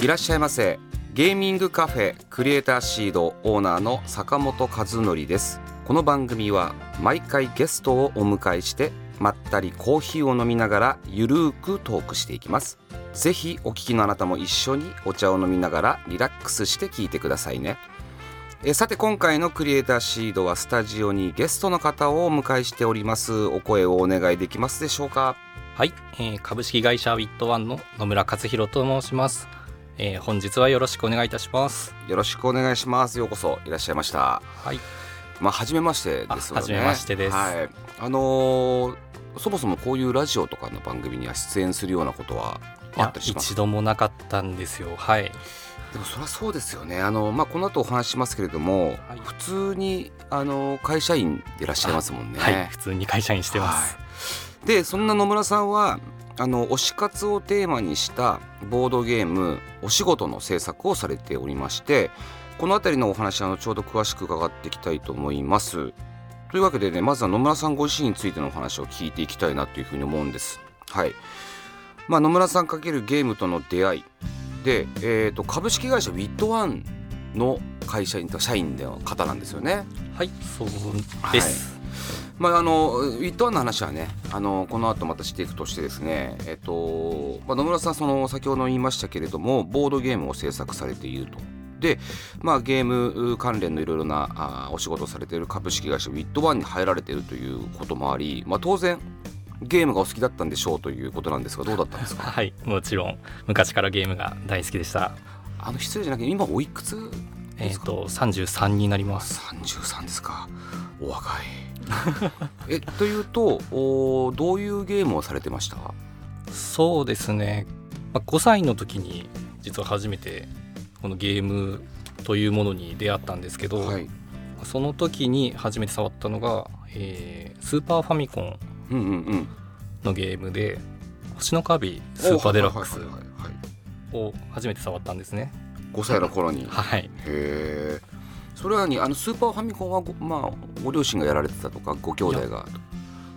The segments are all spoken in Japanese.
いらっしゃいませ。ゲーミングカフェクリエイターシードオーナーの坂本和則です。この番組は毎回ゲストをお迎えしてまったりコーヒーを飲みながらゆるーくトークしていきます。ぜひお聞きのあなたも一緒にお茶を飲みながらリラックスして聞いてくださいね。えさて今回のクリエイターシードはスタジオにゲストの方をお迎えしております。お声をお願いできますでしょうか？はい、えー株式会社ウィットワンの野村克弘と申します、えー本日はよろしくお願いいたします。よろしくお願いします。ようこそいらっしゃいました。はい。まあ初めましてですよね。あ初めましてです。はい。あのーそもそもこういうラジオとかの番組には出演するようなことはいあやったりします？一度もなかったんですよ。はい。でもそりゃそうですよね。あの、まあ、この後お話ししますけれども、はい。普通にあの会社員でいらっしゃいますもんね。はい。普通に会社員してます、はい。でそんな野村さんはあの推し活をテーマにしたボードゲームお仕事の制作をされておりましてこの辺りのお話あのちょうど詳しく伺っていきたいと思います。というわけでねまずは野村さんご自身についてのお話を聞いていきたいなというふうに思うんです。はいまあ、野村さんかけるゲームとの出会いで、えー、と株式会社ウィットワンの会社員と社員の方なんですよね。はいそうです、まあ、あのウィットワンの話はねあのこの後またしていくとしてですね、えっとまあ、野村さんその先ほど言いましたけれどもボードゲームを制作されていると。で、まあ、ゲーム関連のいろいろなあお仕事をされている株式会社ウィットワンに入られているということもあり、まあ、当然ゲームがお好きだったんでしょうということなんですがどうだったんですか？はいもちろん。昔からゲームが大好きでした。あの失礼じゃなくて今おいくつえっ、ですか、と33になります。33ですか。お若いえというとおどういうゲームをされてました？そうですね、まあ、5歳の時に実は初めてこのゲームというものに出会ったんですけど、はい。その時に初めて触ったのが、えースーパーファミコンうんうんうん。のゲームで「星のカービィスーパーデラックスはいはいはいはいはい」を初めて触ったんですね。5歳の頃に。へはい、えそれはにあのスーパーファミコンはご,、まあ、ご両親がやられてたとかご兄弟が？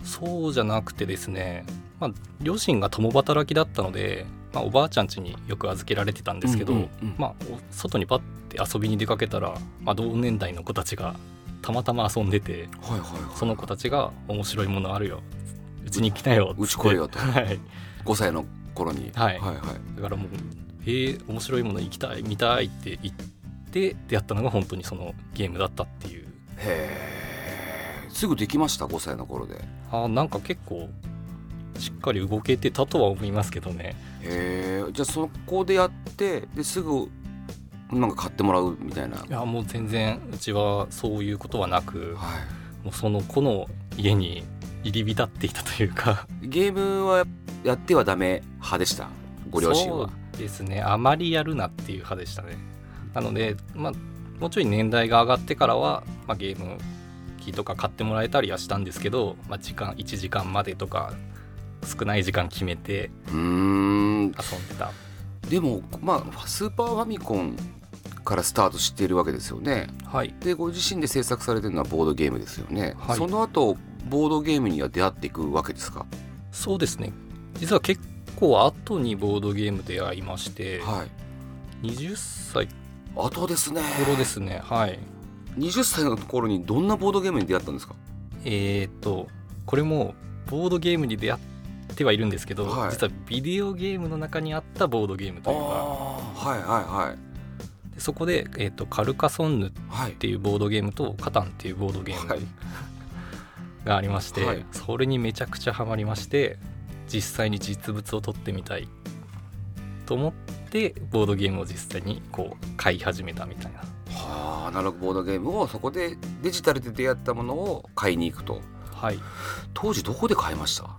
そうじゃなくてですね、まあ、両親が共働きだったので、まあ、おばあちゃん家によく預けられてたんですけど、まあ、お外にパッて遊びに出かけたら、まあ、同年代の子たちがたまたま遊んでてその子たちが「面白いものあるよ」うちに来なようち来いよと。はい、5歳の頃に。はい。はいはい。だからもう「えー、面白いもの行きたい見たい」って言って出会ったのが本当にそのゲームだったっていう。へえすぐできました？5歳の頃で。へあーなんか結構しっかり動けてたとは思いますけどね。えじゃあそこでやってですぐなんか買ってもらうみたいな。いやもう全然うちはそういうことはなくはい。もうその子の家に入り浸っていたというか。ゲームはやってはダメ派でした？ご両親は。そうですね。あまりやるなっていう派でしたねなのでまあもうちょい年代が上がってからは、まあ、ゲーム機とか買ってもらえたりはしたんですけど、まあ、時間1時間までとか少ない時間決めてうーん。遊んでた。でもまあスーパーファミコンからスタートしているわけですよね。はい。でご自身で制作されてるのはボードゲームですよね、はい。その後ボードゲームには出会っていくわけですか？そうですね。実は結構後にボードゲームで会いまして、はい。20歳後ですね。頃ですね。はい。20歳の頃にどんなボードゲームに出会ったんですか？えー、っとこれもボードゲームに出会ってはいるんですけど、はい。実はビデオゲームの中にあったボードゲームというかはいはいはい。でそこで、えー、とカルカソンヌっはいていうボードゲームとカタンっていうボードゲーはい。ムがありまして、はい。それにめちゃくちゃハマりまして実際に実物を撮ってみたいと思ってボードゲームを実際にこう買い始めたみたいな。はあアナログボードゲームをそこでデジタルで出会ったものを買いに行くと。はい。当時どこで買いました？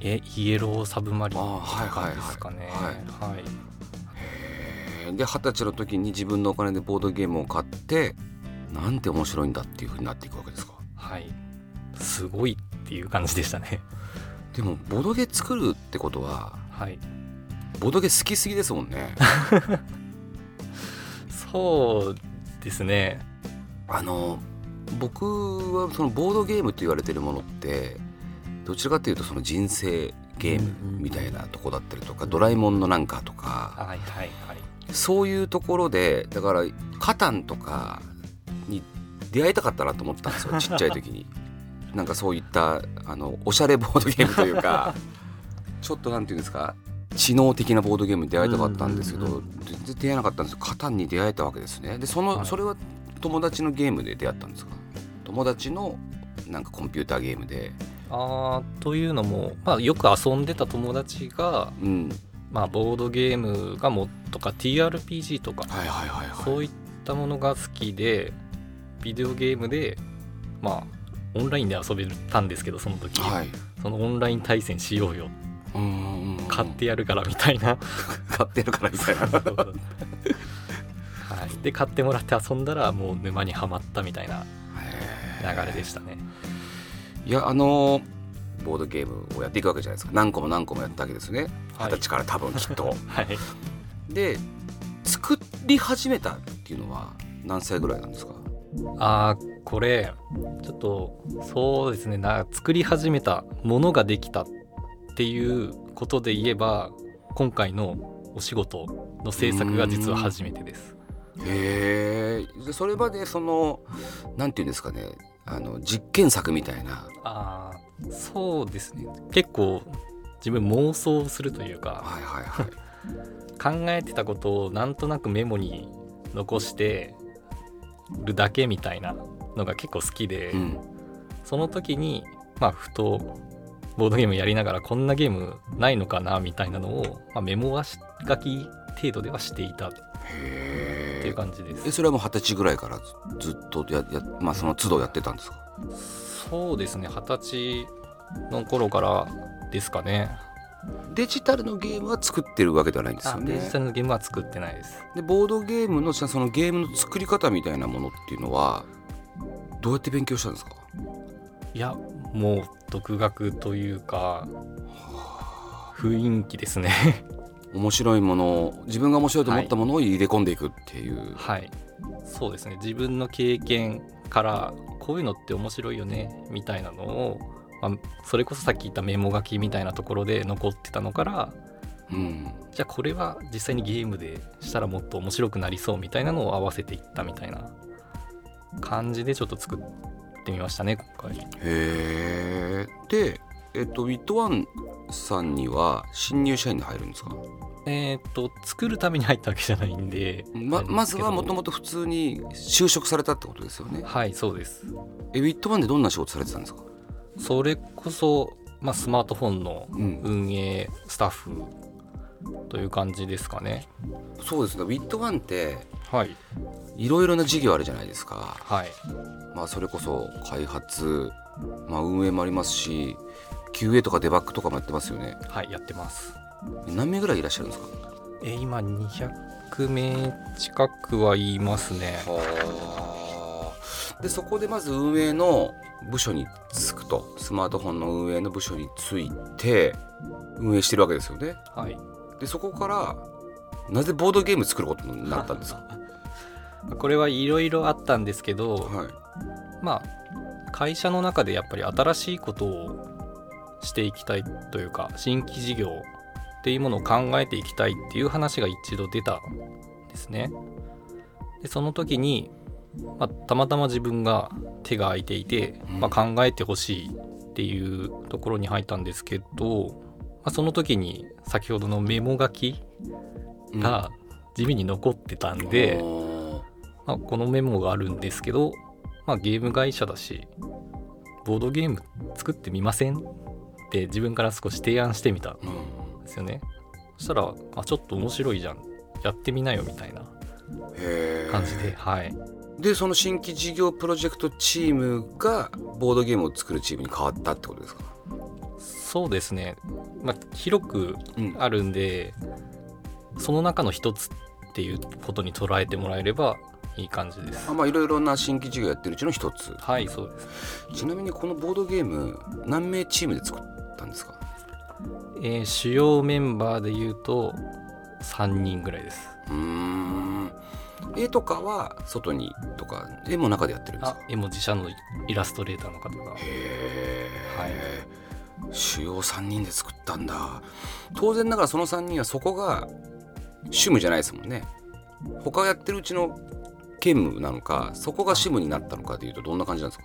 えイエローサブマリンですかね。はいはいへえで二十歳の時に自分のお金でボードゲームを買ってなんて面白いんだっていうふうになっていくわけですか？はい。すごいっていう感じでしたね。でもボードゲ作るってことははいボードゲ好きすぎですもんね。そうですね。あの僕はそのボードゲームと言われてるものってどちらかというとその人生ゲームみたいなとこだったりとか、ドラえもんのなんかとかはいはいはい。そういうところでだからカタンとかに出会いたかったなと思ったんですよ ちっちゃい時に。なんかそういったあのおしゃれボードゲームというか ちょっとなんていうんですか知能的なボードゲームに出会いたかったんですけど、全然出会えなかったんですよ。カタンに出会えたわけですね。でその、はい。それは友達のゲームで出会ったんですか？友達のなんかコンピューターゲームで。あーというのも、まあ、よく遊んでた友達が、うん。まあ、ボードゲームがもとか TRPG とかはいはいはいはい。そういったものが好きでビデオゲームでまあオンラインで遊べたんですけどその時、はい。そのオンライン対戦しようようんうんうん買ってやるからみたいな。買ってるからみたいな。はい、で買ってもらって遊んだらもう沼にはまったみたいな流れでしたね。いやあのボードゲームをやっていくわけじゃないですか。何個も何個もやったわけですね。はい。二十歳から多分きっと、はい。で作り始めたっていうのは何歳ぐらいなんですか？あーこれちょっとそうですね。な作り始めたものができたっていうことで言えば今回のお仕事の制作が実は初めてです。へえそれまでそのなんていうんですかねあの実験作みたいな。あーそうですね。結構自分妄想するというかはいはいはい。考えてたことをなんとなくメモに残してるだけみたいなのが結構好きで、うん。その時にまあふとボードゲームやりながらこんなゲームないのかなみたいなのを、まあ、メモはし書き程度ではしていたっていう感じです。えそれはもう二十歳ぐらいからずずっとややまあその都度やってたんですか？そうですね。二十歳の頃からですかね。デジタルのゲームは作ってるわけではないんですよあデジねタルのゲームは作ってないです。でボードゲームのそのゲームの作り方みたいなものっていうのはどうやって勉強したんですか？いやもう独学というか雰囲気ですね。面白いものを自分が面白いと思ったものを入れ込んでいくっていう、はい。そうですね。自分の経験からこういうのって面白いよねみたいなのを、まあ、それこそさっき言ったメモ書きみたいなところで残ってたのからうん。じゃあこれは実際にゲームでしたらもっと面白くなりそうみたいなのを合わせていったみたいな感じでちょっと作ってみましたね今回。へえでえっとウィットワンさんには新入社員で入るんですか？えーっと作るために入ったわけじゃないんでままずはもとももと普通に就職されたってことですよね。はいそうです。えウィットワンでどんな仕事されてたんですか？それこそ、まあ、スマートフォンのうん。運営スタッフという感じですかね。そうですね。ウィットワンってはい。いろいろな事業あるじゃないですか。はい。まあそれこそ開発、まあ、運営もありますし QA とかデバッグとかもやってますよね。はいやってます。何名ぐらいいらっしゃるんですか？えー今200名近くはいますね。はあ。でそこでまず運営の部署に就くと。スマートフォンの運営の部署に就いて運営してるわけですよね。はいでそこからなぜボードゲーム作ることになったんですか？これはいろいろあったんですけどはい。まあ会社の中でやっぱり新しいことをしていきたいというか新規事業っていうものを考えていきたいっていう話が一度出たんですね。でその時に、まあ、たまたま自分が手が空いていて、うん。まあ、考えてほしいっていうところに入ったんですけど、まあ、その時に先ほどのメモ書きが地味に残ってたんで、おー。まあ、このメモがあるんですけど、まあ、ゲーム会社だしボードゲーム作ってみませんって自分から少し提案してみたんうん。ですよね。そしたらあちょっと面白いじゃん。やってみなよみたいな感じではい。でその新規事業プロジェクトチームがボードゲームを作るチームに変わったってことですか、そうですね、まあ、広くうん。あるんでその中の一つっていうことに捉えてもらえればいい感じです。あまあいろいろな新規事業やってるうちの一つ。はいそうです。ちなみにこのボードゲーム何名チームで作ったんですか？えー主要メンバーで言うと3人ぐらいです。うーん。絵とかは外にとか絵も中でやってるんですあか絵文字社のイラストレーターの方が。へえ、主要3人で作ったんだ。当然ながらその3人はそこが趣味じゃないですもんね。他やってるうちの兼務なのかそこが趣味になったのかでいうとどんな感じなんですか？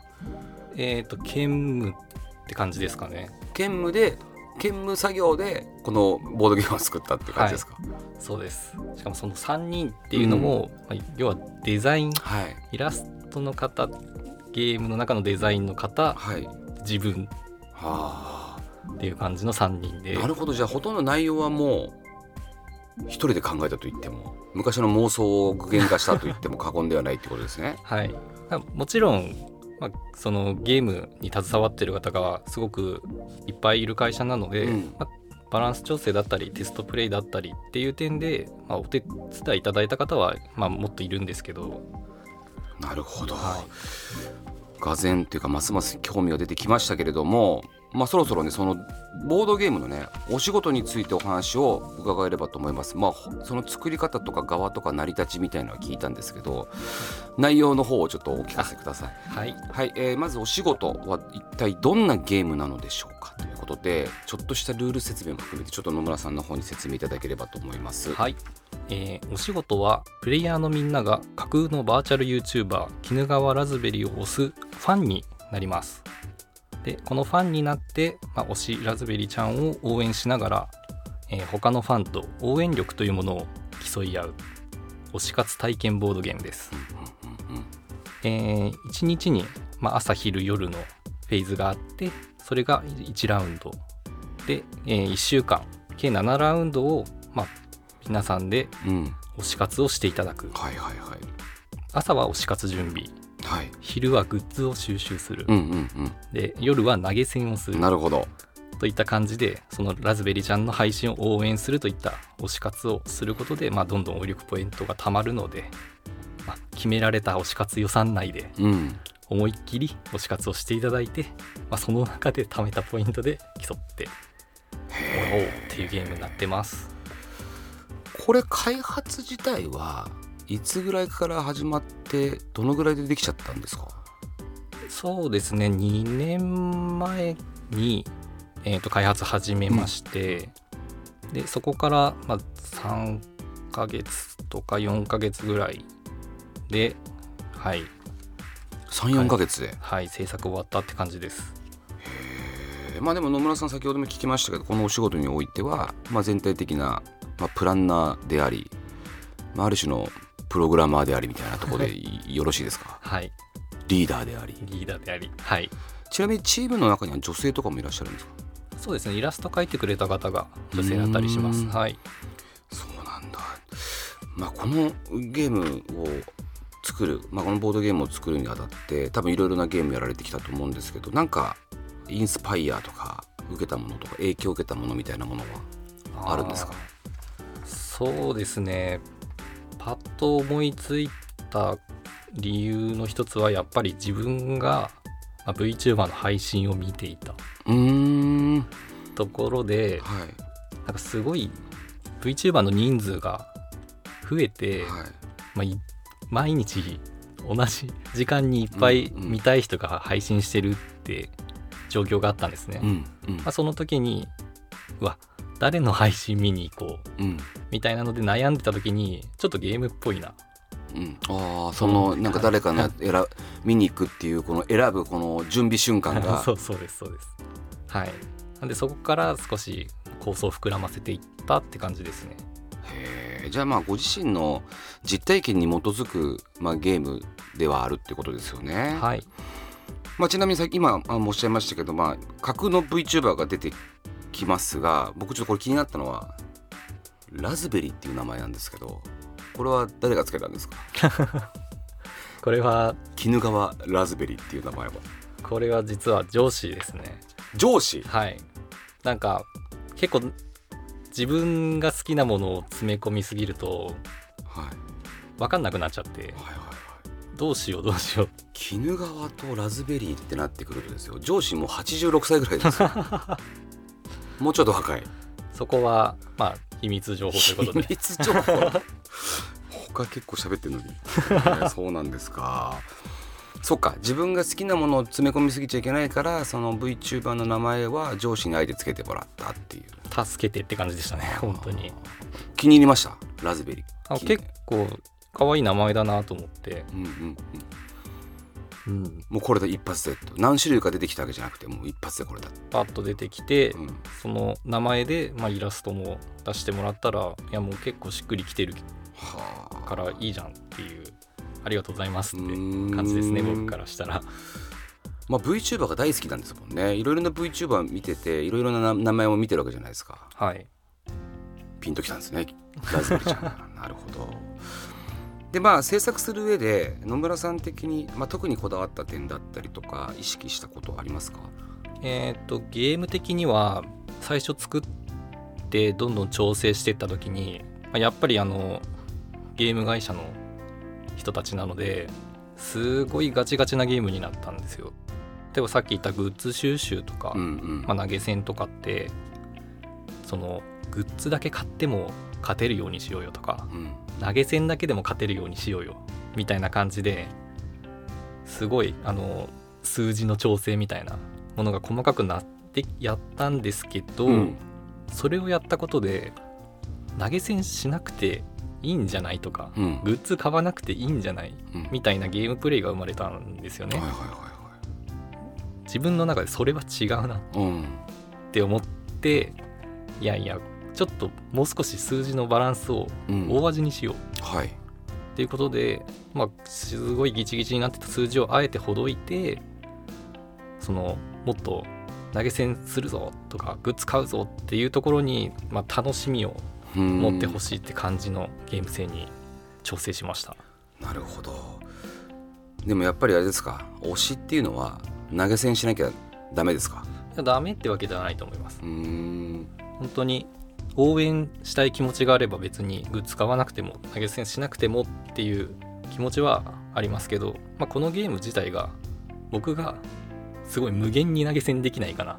えっ、と兼務って感じですかね。兼務で兼務作業でこのボードゲームを作ったって感じですか？そうです。しかもその3人っていうのも、まあ要はデザインはい。イラストの方ゲームの中のデザインの方はい。自分。はあっていう感じの3人で。なるほど。じゃあほとんど内容はもう一人で考えたと言っても昔の妄想を具現化したと言っても過言ではないってことですね。はい、あもちろん、まあ、そのゲームに携わってる方がすごくいっぱいいる会社なので、うん。まあバランス調整だったりテストプレイだったりっていう点で、まあ、お手伝いいただいた方は、まあ、もっといるんですけど、なるほど、はがぜんっていうかますます興味が出てきましたけれども、まあ、そろそろねそのボードゲームのねお仕事についてお話を伺えればと思います。まあほその作り方とか側とか成り立ちみたいなのは聞いたんですけど内容の方をちょっとお聞かせください。はい、はい、えーまずお仕事は一体どんなゲームなのでしょうか？ということでちょっとしたルール説明も含めてちょっと野村さんの方に説明いただければと思います。はいえーお仕事はプレイヤーのみんなが架空のバーチャル YouTuber 鬼怒川ラズベリーを推すファンになりますでこのファンになって、まあ、推しラズベリーちゃんを応援しながら、えー他のファンと応援力というものを競い合う推し活体験ボードゲームです、うんうんえ1日に、まあ、朝昼夜のフェーズがあってそれが1ラウンド。で、え1週間計7ラウンドを、まあ、皆さんでうんうん。推し活をしていただく。はいはいはい。朝は推し活準備はい。昼はグッズを収集する、うんうんで夜は投げ銭をする。うんなるほど。といった感じでそのラズベリーちゃんの配信を応援するといった推し活をすることで、まあ、どんどん応力ポイントがたまるので、まあ、決められた推し活予算内でうん。思いっきり推し活をしていただいて、まあ、その中で貯めたポイントで競ってもらおうっていうゲームになってます。これ開発自体はいつぐらいから始まってどのぐらいでできちゃったんですか？そうですね。2年前に、えー、と開発始めまして、でそこから、まあ、3ヶ月とか4ヶ月ぐらいではい、34ヶ月で、はい、制作終わったって感じです。えー。まあでも野村さん先ほども聞きましたけどこのお仕事においては、まあ、全体的な、まあ、プランナーであり、まあ、ある種のプログラマーでありみたいなところでい よろしいですか？はい。リーダーであり。リーダーであり。はい。ちなみにチームの中には女性とかもいらっしゃるんですか？そうですね。イラスト描いてくれた方が女性だったりします。うん。はい。そうなんだ、まあ、このゲームを作る、まあ、このボードゲームを作るにあたって多分いろいろなゲームやられてきたと思うんですけどなんかインスパイアとか受けたものとか影響を受けたものみたいなものはあるんですか？そうですねパッと思いついた理由の一つはやっぱり自分がまあ VTuber の配信を見ていたところではい。なんかすごい VTuber の人数が増えて、はい。まあ、い毎日同じ時間にいっぱい見たい人が配信してるって状況があったんですね。うんうん。まあ、その時にうわ誰の配信見に行こううん。みたいなので悩んでた時にちょっとゲームっぽいな。うん、ああそのなんか誰かの見に行くっていうこの選ぶこの準備瞬間が。そうそうですそうです。はい。なんでそこから少し構想を膨らませていったって感じですね。へえじゃあまあご自身の実体験に基づく、まあ、ゲームではあるってことですよね。はい。まあ、ちなみにさっき今あおっしゃいましたけど、まあ、架空の VTuber が出てきますが僕ちょっとこれ気になったのはラズベリーっていう名前なんですけどこれは誰がつけたんですか？これは鬼怒川ラズベリーっていう名前は。これは実は上司ですね。上司？はい。なんか結構自分が好きなものを詰め込みすぎると分かんなくなっちゃってはいはいはい。どうしようどうしよう。鬼怒川とラズベリーってなってくるとですよ上司もう86歳ぐらいですよ もうちょっと若い。そこはまあ秘密情報ということ秘で密情報？他結構喋ってるのに、ね そうなんですか。そっか自分が好きなものを詰め込みすぎちゃいけないからその VTuber の名前は上司にあえてつけてもらったっていう。助けてって感じでしたね本当に。気に入りました？ラズベリー。結構可愛い名前だなと思って、うんうんうんうん、もうこれで一発でと何種類か出てきたわけじゃなくてもう一発でこれだ、パッと出てきて、うん、その名前で、まあ、イラストも出してもらったらいやもう結構しっくりきてるはあからいいじゃんっていう。ありがとうございますって感じですね僕からしたら。まあ、VTuber が大好きなんですもんね。いろいろな VTuber 見てていろいろな名名前を見てるわけじゃないですか。はい。ピンときたんですね。ラズベリーちゃんが。なるほどでまあ制作する上で野村さん的に、まあ、特にこだわった点だったりとか意識したことはありますか？えっ、とゲーム的には最初作ってどんどん調整していった時に、まあやっぱりあのゲーム会社の人たちなのですごいガチガチなゲームになったんですよ。例えばさっき言ったグッズ収集とか、うんうん、まあ、投げ銭とかってそのグッズだけ買っても勝てるようにしようよとかうん投げ銭だけでも勝てるようにしようよ。みたいな感じですごいあの数字の調整みたいなものが細かくなってやったんですけど、うん。それをやったことで投げ銭しなくていいんじゃないとかうん。グッズ買わなくていいんじゃないうん。みたいなゲームプレイが生まれたんですよね。はいはいは自分の中でそれは違うなって思っていやいやちょっともう少し数字のバランスをうん。大味にしよう。はい。っていうことで、まあ、すごいギチギチになってた数字をあえてほどいてそのもっと投げ銭するぞとかグッズ買うぞっていうところに、まあ、楽しみを持持ってほしいって感じのゲーム性に調整しました。なるほど。でもやっぱりあれですか？推しっていうのは投げ銭しなきゃダメですか？いやダメってわけではないと思います。本当に応援したい気持ちがあれば別にグッズ買わなくても投げ銭しなくてもっていう気持ちはありますけど、まあ、このゲーム自体が僕がすごい無限に投げ銭できないかな。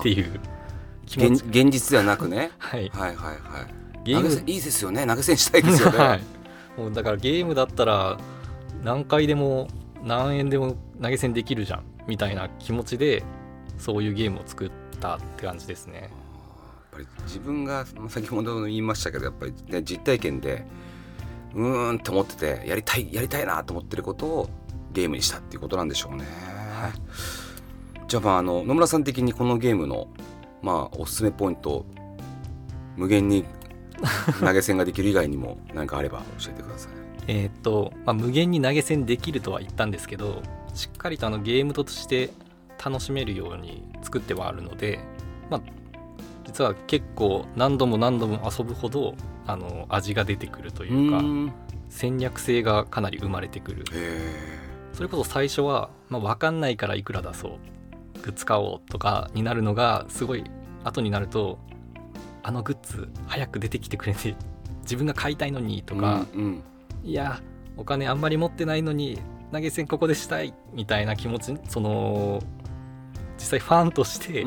っていう気持ち。現現実ではなくね。はい。はいはいはい。ゲーいいですよね。投げ銭したいですよね、はい。もうだからゲームだったら何回でも何円でも投げ銭できるじゃん。みたいな気持ちでそういうゲームを作ったって感じですねぱり自分がまあ先ほど言いましたけどやっぱり、ね、実体験でうーんと思っててやりたいやりたいなと思ってることをゲームにしたっていうことなんでしょうね。じゃあまああの野村さん的にこのゲームのまあおすすめポイント無限に投げ銭ができる以外にも 何かあれば教えてください。えーっと、まあ、無限に投げ銭できるとは言ったんですけどしっかりとあのゲームとして楽しめるように作ってはあるので、まあ、実は結構何度も何度も遊ぶほどあの味が出てくるというか戦略性がかなり生まれてくる。えそれこそ最初は、まあ、分かんないからいくら出そう。グッズ買おうとかになるのがすごい後になるとあのグッズ早く出てきてくれて自分が買いたいのにとか、うんうん。いやお金あんまり持ってないのに投げ銭ここでしたいみたいな気持ちその実際ファンとして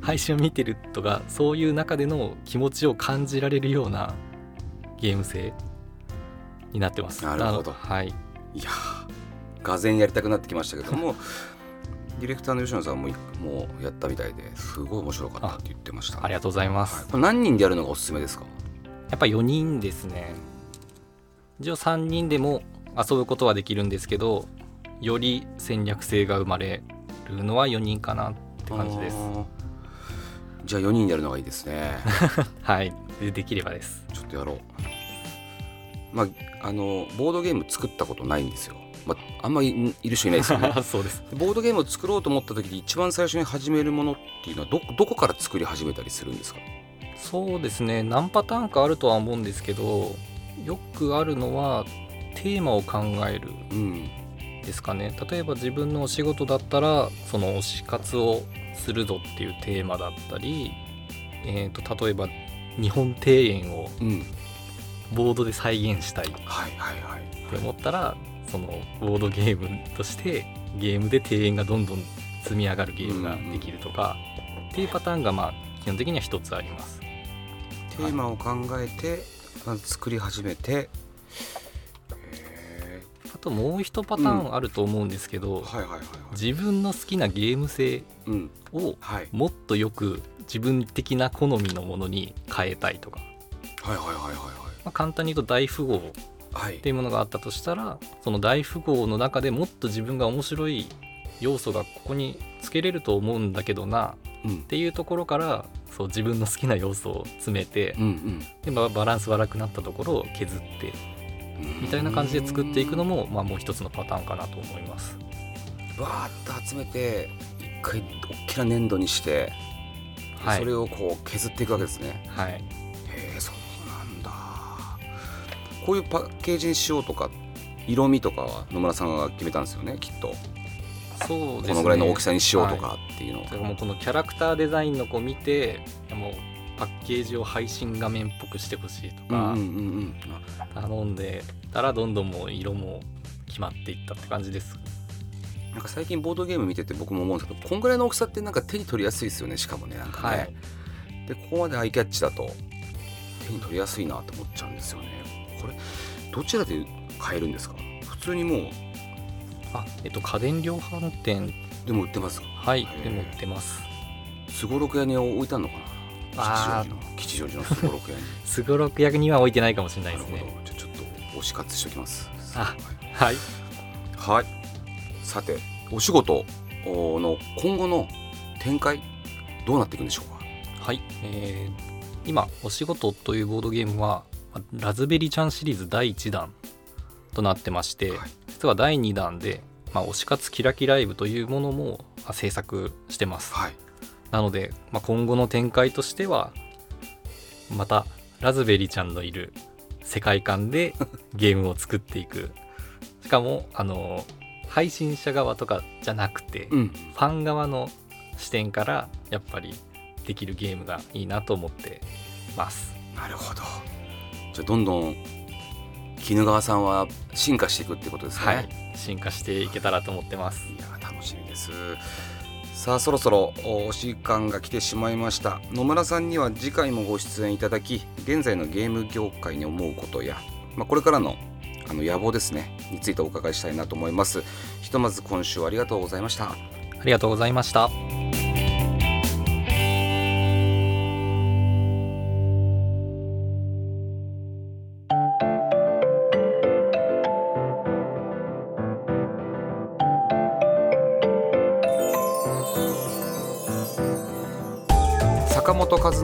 配信を見てるとかそういう中での気持ちを感じられるようなゲーム性になってます。なるほど。はい。いやーがぜんやりたくなってきましたけども ディレクターの吉野さんももうやったみたいですごい面白かったって言ってました、ありがとうございます。はい。これ何人でやるのがおすすめですか？やっぱ4人ですね。一応3人でも遊ぶことはできるんですけどより戦略性が生まれるのは4人かなって感じです。じゃあ4人でやるのがいいですね。はい。でできればです。ちょっとやろう。まああのボードゲーム作ったことないんですよ、まあ、あんまりいる人いないですよね。そうです。ボードゲームを作ろうと思った時に一番最初に始めるものっていうのはどどこから作り始めたりするんですか？そうですね。何パターンかあるとは思うんですけどよくあるのはテーマを考える。うんですかね。例えば自分のお仕事だったらその推し活をするぞっていうテーマだったり、えー、と例えば日本庭園をうん。ボードで再現したいって思ったらそのボードゲームとしてゲームで庭園がどんどん積み上がるゲームができるとか、っていうパターンがまあ基本的には一つあります。テーマを考えてまず作り始めてへあともう一パターンあると思うんですけど、自分の好きなゲーム性うん。をはい。もっとよく自分的な好みのものに変えたいとか、はいはいはいはいまあ、簡単に言うと大富豪っはい。はいていうものがあったとしたらその大富豪の中でもっと自分が面白い要素がここにつけれると思うんだけどなうん。っていうところからそう自分の好きな要素を詰めてうんでババランス悪くなったところを削ってうんみたいな感じで作っていくのも、まあ、もう一つのパターンかなと思います。わーっと集めて一回大きな粘土にして、はい。それをこう削っていくわけですね。はい、へえそうなんだ。こういうパッケージにしようとか色味とかは野村さんが決めたんですよねきっと。そうですね。このぐらいの大きさにしようとかっていうのを、だからもうこのキャラクターデザインの子見てもうパッケージを配信画面っぽくしてほしいとか頼んでたらどんどんもう色も決まっていったって感じです。なんか最近ボードゲーム見てて僕も思うんですけどこんぐらいの大きさってなんか手に取りやすいですよねしかもねなんかね、はい。でここまでアイキャッチだと手に取りやすいなと思っちゃうんですよね。これどちらで買えるんですか？普通にもう。あえっと家電量販店。でも売ってますか？はいでも売ってます。すごろく屋に置いてあるのかあな？吉祥寺の吉祥寺のすごろく屋に すごろく役には置いてないかもしれないですね。じゃあちょっと推し活しておきます。あはい。はい。はいさてお仕事の今後の展開どうなっていくんでしょうか？はい、えー今お仕事というボードゲームはまラズベリーちゃんシリーズ第1弾となってまして、はい。実は第2弾で、まあ、推し活キラキライブというものもまあ制作してます。はいなので、まあ、今後の展開としてはまたラズベリーちゃんのいる世界観で ゲームを作っていく。しかもあの配信者側とかじゃなくて、うん。ファン側の視点からやっぱりできるゲームがいいなと思ってます。なるほど。じゃあどんどん絹川さんは進化していくってことですね。はい。進化していけたらと思ってます。いや楽しみですさあそろそろお時間が来てしまいました。野村さんには次回もご出演いただき現在のゲーム業界に思うことや、まあ、これからのあの野望ですねについてお伺いしたいなと思います。ひとまず今週ありがとうございました。ありがとうございました。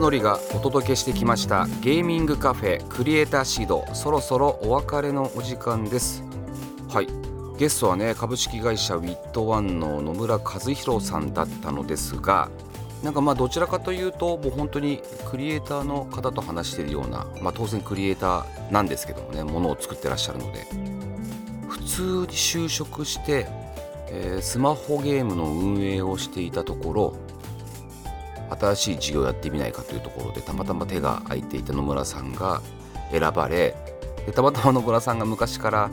本和則がお届けしてきましたゲーミングカフェクリエイターシード。そろそろお別れのお時間です。はい。ゲストはね株式会社ウィットワンの野村和弘さんだったのですがなんかまあどちらかというともう本当にクリエイターの方と話しているような、まあ、当然クリエイターなんですけどもねものを作ってらっしゃるので普通に就職して、えースマホゲームの運営をしていたところ新しい事業をやってみないかというところでたまたま手が空いていた野村さんが選ばれでたまたま野村さんが昔から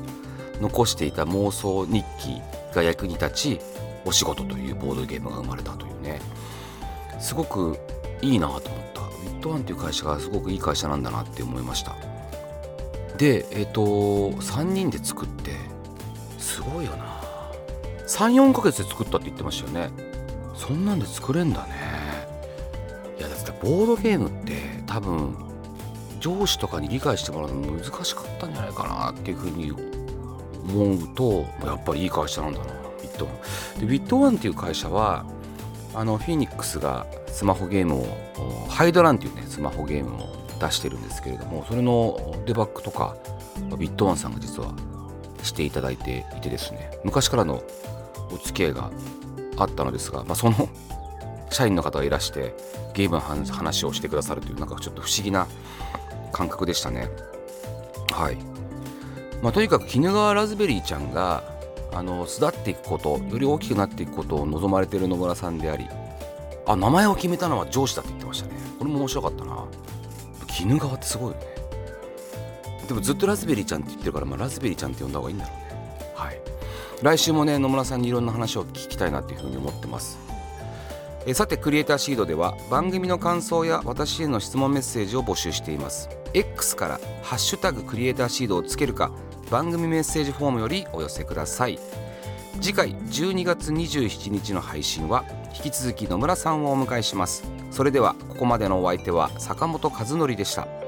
残していた妄想日記が役に立ちお仕事というボードゲームが生まれたというね。すごくいいなと思った。ウィットワンという会社がすごくいい会社なんだなって思いました。でえっ、と3人で作ってすごいよな。34ヶ月で作ったって言ってましたよね。そんなんで作れんだね。ボードゲームって多分上司とかに理解してもらうの難しかったんじゃないかなっていうふうに思うとやっぱりいい会社なんだなウィットワンでウィットワンっていう会社はあのフィニックスがスマホゲームをハイドランっていうねスマホゲームを出してるんですけれどもそれのデバッグとかウィットワンさんが実はしていただいていてですね昔からのお付き合いがあったのですが、まあ、その社員の方がいらしてゲームの話をしてくださるというなんかちょっと不思議な感覚でしたね。はい、まあ、とにかく鬼怒川ラズベリーちゃんがあの巣立っていくことより大きくなっていくことを望まれている野村さんでありあ名前を決めたのは上司だって言ってましたね。これも面白かったな。鬼怒川ってすごいよね。でもずっとラズベリーちゃんって言ってるから、まあ、ラズベリーちゃんって呼んだ方がいいんだろうね。はい。来週もね野村さんにいろんな話を聞きたいなっていうふうに思ってます。えさてクリエイターシードでは番組の感想や私への質問メッセージを募集しています。X から「ハッシュタグクリエイターシード」をつけるか番組メッセージフォームよりお寄せください。次回12月27日の配信は引き続き野村さんをお迎えします。それではここまでのお相手は坂本和則でした。